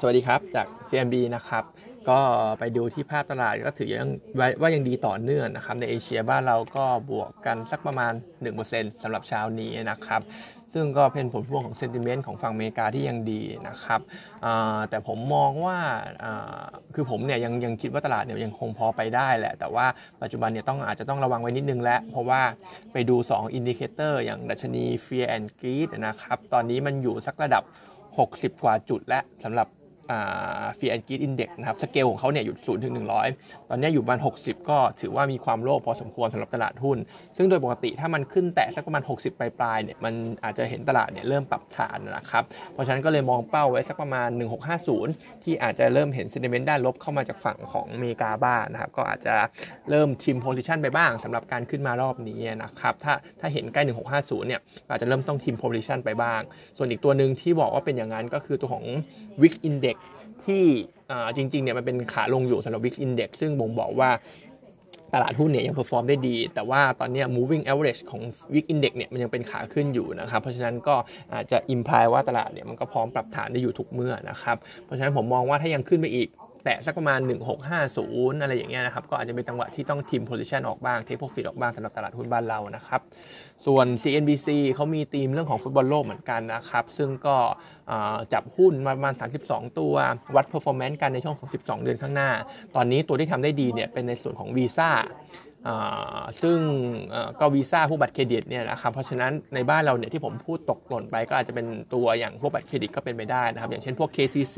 สวัสดีครับจาก CMB นะครับ ก็ไปดูที่ภาพตลาดก็ถือยังว่ายังดีต่อเนื่องนะครับ ในเอเชียบ้านเราก็บวกกันสักประมาณ 1%สำหรับเช้านี้นะครับ ซึ่งก็เป็นผลพวงของ sentiment ของฝั่งอเมริกาที่ยังดีนะครับแต่ผมมองว่าอ่าคือผมเนี่ยยังยังคิดว่าตลาดเนี่ยยังคงพอไปได้แหละ แต่ว่าปัจจุบันเนี่ยต้องอาจจะต้องระวังไว้นิดนึงแล้ว เพราะว่าไปดู2 indicator อย่างดัชนี Fear and Greed นะครับ ตอนนี้มันอยู่สักระดับ 60 กว่าจุดและสำหรับ Fear and Greed Index นะครับ สเกลของเขาเนี่ยอยู่0ถึง100ตอนนี้อยู่ประมาณ 60 ก็ถือว่ามีความโลภพอสมควรสำหรับตลาดหุ้น ซึ่งโดยปกติถ้ามันขึ้นแตะสักประมาณ 60 ปลายๆเนี่ยมันอาจจะเห็นตลาดเนี่ยเริ่มปรับฐานนะครับ เพราะฉะนั้นก็เลยมองเป้าไว้สักประมาณ 1650 ที่อาจจะเริ่มเห็น sentiment ด้านลบเข้ามาจากฝั่งของอเมริกาบ้างนะครับ ก็อาจจะเริ่ม trim position ไปบ้างสำหรับการขึ้นมารอบนี้นะครับ ถ้าถ้าเห็นใกล้ 1650 เนี่ยอาจจะเริ่มต้อง trim position ไปบ้าง ส่วนอีกตัวหนึ่งที่บอกว่าเป็นอย่างนั้นก็คือตัวของ VIX Index ที่จริงๆเนี่ยมันเป็นขาลงอยู่สำหรับ VIX Index ซึ่งบ่งบอกว่าตลาดหุ้นเนี่ยยัง perform ได้ดี แต่ว่าตอนนี้ moving average ของ VIX Index เนี่ยมันยังเป็นขาขึ้นอยู่นะครับ เพราะฉะนั้นก็อาจจะ imply ว่าตลาดเนี่ยมันก็พร้อมปรับฐานได้อยู่ทุกเมื่อนะครับ เพราะฉะนั้นผมมองว่าถ้ายังขึ้นไปอีก แตะสักประมาณ 1650 อะไรอย่างเงี้ยนะครับ ก็อาจจะเป็นจังหวะที่ต้อง trim position ออกบ้าง take profit ออกบ้างสำหรับตลาดหุ้นบ้านเรานะครับ ส่วน CNBC เขามีธีมเรื่องของฟุตบอลโลกเหมือนกันนะครับ ซึ่งก็จับหุ้นมาประมาณ 32 ตัว วัด performance กันในช่วงของ 12 เดือนข้างหน้า ตอนนี้ตัวที่ทำได้ดีเนี่ยเป็นในส่วนของ V ซึ่งก็วีซ่าผู้บัตรเครดิตเนี่ยนะครับเพราะฉะนั้นในบ้านเราเนี่ยที่ผมพูดตกหล่นไปก็อาจจะเป็นตัวอย่างพวกบัตรเครดิตก็เป็นไปได้นะครับ อย่างเช่นพวก KTC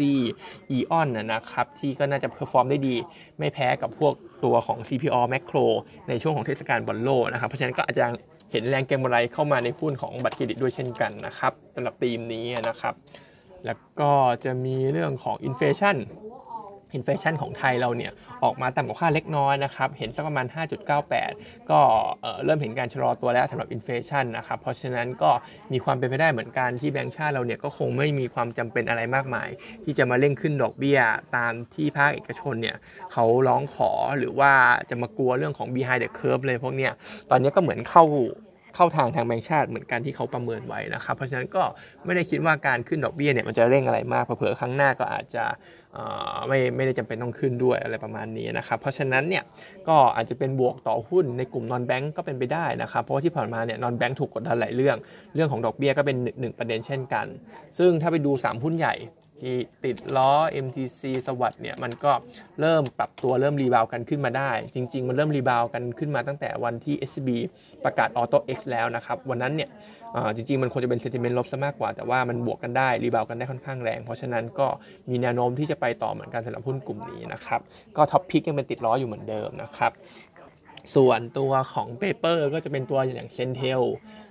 AEON นะครับที่ก็น่าจะ perform ได้ดี ไม่แพ้กับพวกตัวของ CPALL Makro ในช่วงของเทศกาลบอลโลกนะครับเพราะฉะนั้นก็อาจจะเห็นแรงเก็งกำไรเข้ามาในหุ้นของบัตรเครดิตด้วยเช่นกันนะครับสำหรับธีมนี้นะครับ แล้วก็จะมีเรื่องของ inflation inflation ของไทยเราเนี่ยออกมาต่ำกว่าค่าเล็กน้อยนะครับเห็นสักประมาณ 5.98 ก็เริ่มเห็นการชะลอตัวแล้วสำหรับ inflation นะครับเพราะฉะนั้นก็มีความเป็นไปได้เหมือนกันที่แบงก์ชาติเราเนี่ยก็คงไม่มีความจำเป็นอะไรมากมาย ที่จะมาเร่งขึ้นดอกเบี้ยตามที่ภาคเอกชนเนี่ยเขาร้องขอหรือว่าจะมากลัวเรื่องของ behind the curve เลยพวกเนี้ยตอนนี้ก็เหมือนเข้า เข้าทางทางแบงก์ชาติเหมือนกันที่เขาประเมินไว้นะครับ เพราะฉะนั้นก็ไม่ได้คิดว่าการขึ้นดอกเบี้ยเนี่ยมันจะเร่งอะไรมากเผื่อครั้งหน้าก็อาจจะไม่ไม่ได้จำเป็นต้องขึ้นด้วยอะไรประมาณนี้นะครับเพราะฉะนั้นเนี่ยก็อาจจะเป็นบวกต่อหุ้นในกลุ่มนอนแบงก์ก็เป็นไปได้นะครับเพราะว่าที่ผ่านมาเนี่ยนอนแบงก์ถูกกดดันหลายเรื่อง เรื่องของดอกเบี้ยก็เป็นหนึ่งประเด็นเช่นกัน ซึ่งถ้าไปดู 3 หุ้นใหญ่ ที่ติดล้อ MTC สวัสดิ์เนี่ยมันก็เริ่มปรับตัวเริ่ม rebound กันขึ้นมาได้ จริง ๆ มันเริ่ม rebound กันขึ้นมาตั้งแต่วันที่ SCB ประกาศ Auto X แล้วนะครับ วันนั้นเนี่ยจริง ๆ มันควรจะเป็น sentiment ลบซะมากกว่า แต่ว่ามันบวกกันได้ rebound กันได้ค่อนข้างแรง เพราะฉะนั้นก็มีแนวโน้มที่จะไปต่อเหมือนกันสำหรับหุ้นกลุ่มนี้นะครับก็ top pick ยังเป็นติดล้ออยู่เหมือนเดิมนะครับส่วนตัวของ paper ก็จะเป็นตัวของ CENTEL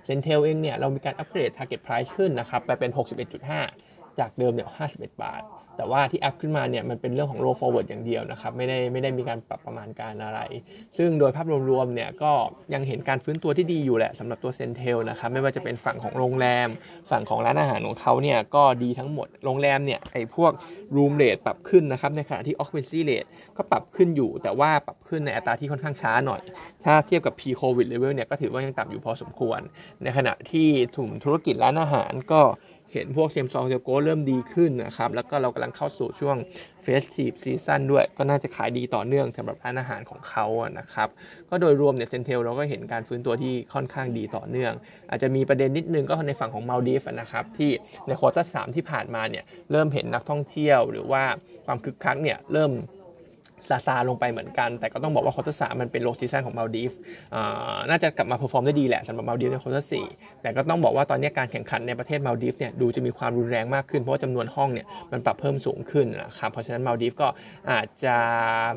CENTEL เองเนี่ยเรามีการ upgrade Target Price ขึ้นนะครับไปเป็น 61.5 จากเดิมเนี่ย51 บาท แต่ว่าที่อัพขึ้นมาเนี่ยมันเป็นเรื่องของ roll forward อย่างเดียวนะครับ ไม่ได้ไม่ได้มีการปรับประมาณการอะไร ซึ่งโดยภาพรวมๆเนี่ยก็ยังเห็นการฟื้นตัวที่ดีอยู่แหละสำหรับตัว CENTEL นะครับไม่ว่าจะเป็นฝั่งของโรงแรม ฝั่งของร้านอาหารของเขาเนี่ยก็ดีทั้งหมดโรงแรมเนี่ยไอ้พวก room rate ปรับขึ้นนะครับในขณะที่ occupancy rate ก็ปรับขึ้นอยู่ แต่ว่าปรับขึ้นในอัตราที่ค่อนข้างช้าหน่อย ถ้าเทียบกับ pre covid level เนี่ยก็ถือว่ายังต่ำอยู่พอสมควร ในขณะที่กลุ่มธุรกิจร้านอาหารก็ เห็นพวก same store sales growth เริ่มดีขึ้นนะครับ แล้วก็เรากำลังเข้าสู่ช่วง festive season ด้วย ก็น่าจะขายดีต่อเนื่องสำหรับร้านอาหารของเขาอะนะครับ ก็โดยรวมเนี่ย CENTEL เราก็เห็นการฟื้นตัวที่ค่อนข้างดีต่อเนื่อง อาจจะมีประเด็นนิดนึงก็ในฝั่งของมาลดีฟนะครับ ที่ใน quarter สามที่ผ่านมาเนี่ยเริ่มเห็นนักท่องเที่ยวหรือว่าความคึกคักเนี่ยเริ่ม ซาซาลงไปเหมือนกัน แต่ก็ต้องบอกว่า quarter สามมันเป็น low season ของมาลดีฟน่าจะกลับมา perform ได้ดีแหละสำหรับมาลดีฟใน quarter สี่แต่ก็ต้องบอกว่าตอนนี้การแข่งขันในประเทศมาลดีฟเนี่ยดูจะมีความรุนแรงมากขึ้น เพราะว่าจำนวนห้องเนี่ยมันปรับเพิ่มสูงขึ้นนะครับเพราะฉะนั้นมาลดีฟก็อาจจะ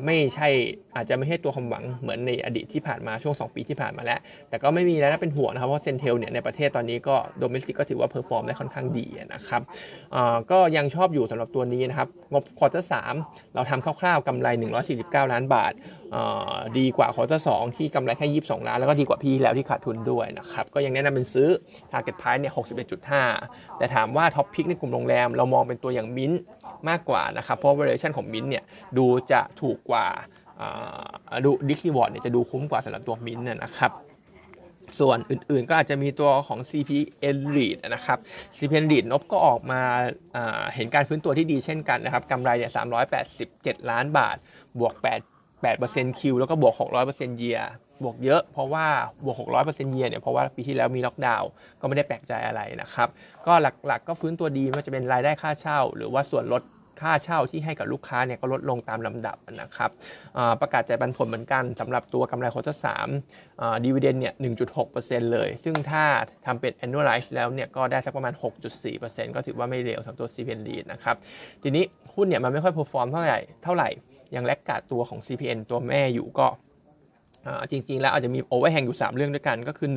ไม่ใช่อาจจะไม่ใช่ตัวความหวังเหมือนในอดีตที่ผ่านมาช่วง 2 ปีที่ผ่านมาแล้ว แต่ก็ไม่มีแล้วเป็นห่วงนะครับเพราะ CENTEL เนี่ยในประเทศตอนนี้ก็ domestic ก็ถือว่า perform ได้ค่อนข้างดีนะครับก็ยังชอบอยู่สำหรับตัวนี้นะครับงบ quarter สามเราทำคร่าวๆกำไร149 ล้านบาท ดีกว่า quarter สองที่กำไรแค่ 22 ล้าน แล้วก็ดีกว่าปีที่แล้วที่ขาดทุนด้วยนะครับ ก็ยังแนะนำเป็นซื้อ Target Price เนี่ย 61.5 แต่ถามว่า top pick ในกลุ่มโรงแรม เรามองเป็นตัวของมิ้นมากกว่านะครับ เพราะ valuation ของมิ้นเนี่ยดูจะถูกกว่าดู risk reward เนี่ยจะดูคุ้มกว่าสำหรับตัวมิ้นนะครับ ส่วนอื่นๆก็อาจจะมีตัวของ CPN Lead นะครับ CPN Lead นบก็ออกมาเห็นการฟื้นตัวที่ดีเช่นกันนะครับกำไรเนี่ย387 ล้านบาท บวก 8 8% Q แล้วก็บวก 600% Year บวกเยอะเพราะว่าบวก 600%เยียเนี่ยเพราะว่าปีที่แล้วมีล็อกดาวน์ก็ไม่ได้แปลกใจอะไรนะครับ ก็หลักๆก็ฟื้นตัวดีไม่ว่าจะเป็นรายได้ค่าเช่า หรือว่าส่วนลด ค่าเช่าที่ให้กับลูกค้าเนี่ยก็ลดลงตามลำดับนะครับประกาศจ่ายปันผลเหมือนกันสำหรับตัวกำไร quarter สาม dividend เนี่ย1.6%เลย ซึ่งถ้าทำเป็น annualize แล้วเนี่ยก็ได้สักประมาณ 6.4%ก็ถือว่าไม่เลวสำหรับตัว CPN REIT นะครับ ทีนี้หุ้นเนี่ยมันไม่ค่อย perform เท่าไหร่เท่าไหร่ยัง laggard ตัวของ CPN ตัวแม่อยู่ก็จริง ๆ แล้วอาจจะมี overhang อยู่ 3 เรื่องด้วยกันก็คือ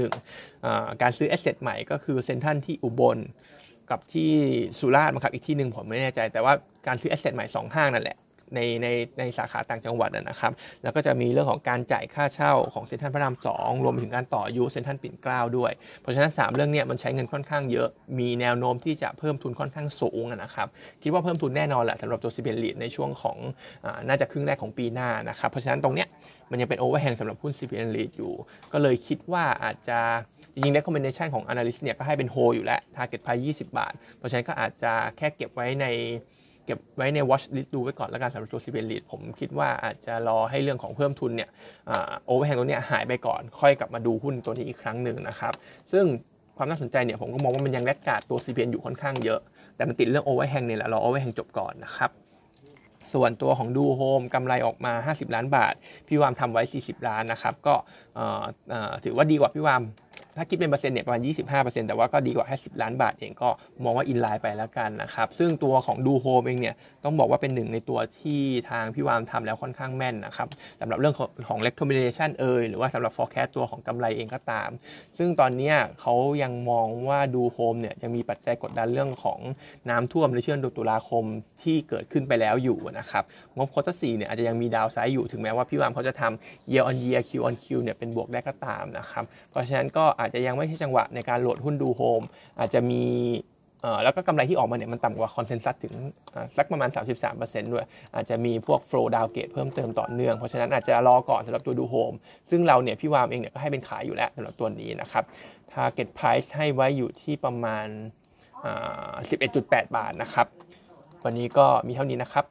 1 การซื้อ asset ใหม่ก็คือเซ็นทรัลที่อุบล กับที่สุราษฎร์มั้งครับอีกที่หนึ่งผมไม่แน่ใจ แต่ว่าการซื้อ asset ใหม่2ห้างนั่นแหละในในในสาขาต่างจังหวัดนะครับ แล้วก็จะมีเรื่องของการจ่ายค่าเช่าของเซ็นทรัลพระรามสองรวมไปถึงการต่ออายุเซ็นทรัลปิ่นเกล้าด้วย เพราะฉะนั้น 3 เรื่องเนี้ยมันใช้เงินค่อนข้างเยอะ มีแนวโน้มที่จะเพิ่มทุนค่อนข้างสูงนะครับ คิดว่าเพิ่มทุนแน่นอนแหละสำหรับตัว CPN REIT ในช่วงของน่าจะครึ่งแรกของปีหน้านะครับ เพราะฉะนั้นตรงเนี้ยมันยังเป็น overhang สำหรับหุ้น CPN REIT อยู่ ก็เลยคิดว่าอาจจะ จริงๆ recommendation ของ analyst เนี่ยก็ให้เป็นโฮอยู่แล้ว target price 20 บาท เพราะฉะนั้นก็อาจจะแค่เก็บไว้ในเก็บไว้ใน watch list ดูไว้ก่อนแล้วกันสำหรับตัว CPN REIT ผมคิดว่าอาจจะรอให้เรื่องของเพิ่มทุนเนี่ย overhang ตัวเนี้ยหายไปก่อน ค่อยกลับมาดูหุ้นตัวนี้อีกครั้งหนึ่งนะครับ ซึ่งความน่าสนใจเนี่ยผมก็มองว่ามันยัง laggard ตัว CPN อยู่ค่อนข้างเยอะ แต่มันติดเรื่อง overhang เนี่ยแหละรอ overhang จบก่อนนะครับส่วนตัวของดูโฮมกำไรออกมา 50 ล้านบาท พี่วามทำไว้ 40 ล้านนะครับ ก็ถือว่าดีกว่าพี่วาม ถ้าคิดเป็นเปอร์เซ็นต์เนี่ยประมาณ 25%แต่ว่าก็ดีกว่าแค่10ล้านบาทเองก็มองว่า in line ไปแล้วกันนะครับซึ่งตัวของดูโฮมเองเนี่ยต้องบอกว่าเป็นหนึ่งในตัวที่ทางพี่วามทำแล้วค่อนข้างแม่นนะครับสำหรับเรื่องของของ recommendation เอยหรือว่าสำหรับ forecast ตัวของกำไรเองก็ตาม ซึ่งตอนนี้เขายังมองว่าดูโฮมเนี่ยยังมีปัจจัยกดดันเรื่องของน้ำท่วมในช่วงเดือนตุลาคมที่เกิดขึ้นไปแล้วอยู่นะครับงบ quarter สี่เนี่ยอาจจะยังมี downside อยู่ถึงแม้ว่าพี่วามเขาจะทำ year on year Q on Q เนี่ยเป็นบวกได้ก็ตามนะครับเพราะฉะนั้นก็อาจจะยังไม่ใช่จังหวะในการโหลดหุ้นดูโฮมอาจจะมีแล้วก็กำไรที่ออกมาเนี่ยมันต่ำกว่า consensus ถึงสักประมาณ 33%ด้วย อาจจะมีพวก flow downgrade เพิ่มเติมต่อเนื่อง เพราะฉะนั้นอาจจะรอก่อนสำหรับตัวดูโฮมซึ่งเราเนี่ยพี่วามเองเนี่ยก็ให้เป็นขายอยู่แล้วสำหรับตัวนี้นะครับ Target Price ให้ไว้อยู่ที่ประมาณ 11.8 บาทนะครับ วันนี้ก็มีเท่านี้นะครับ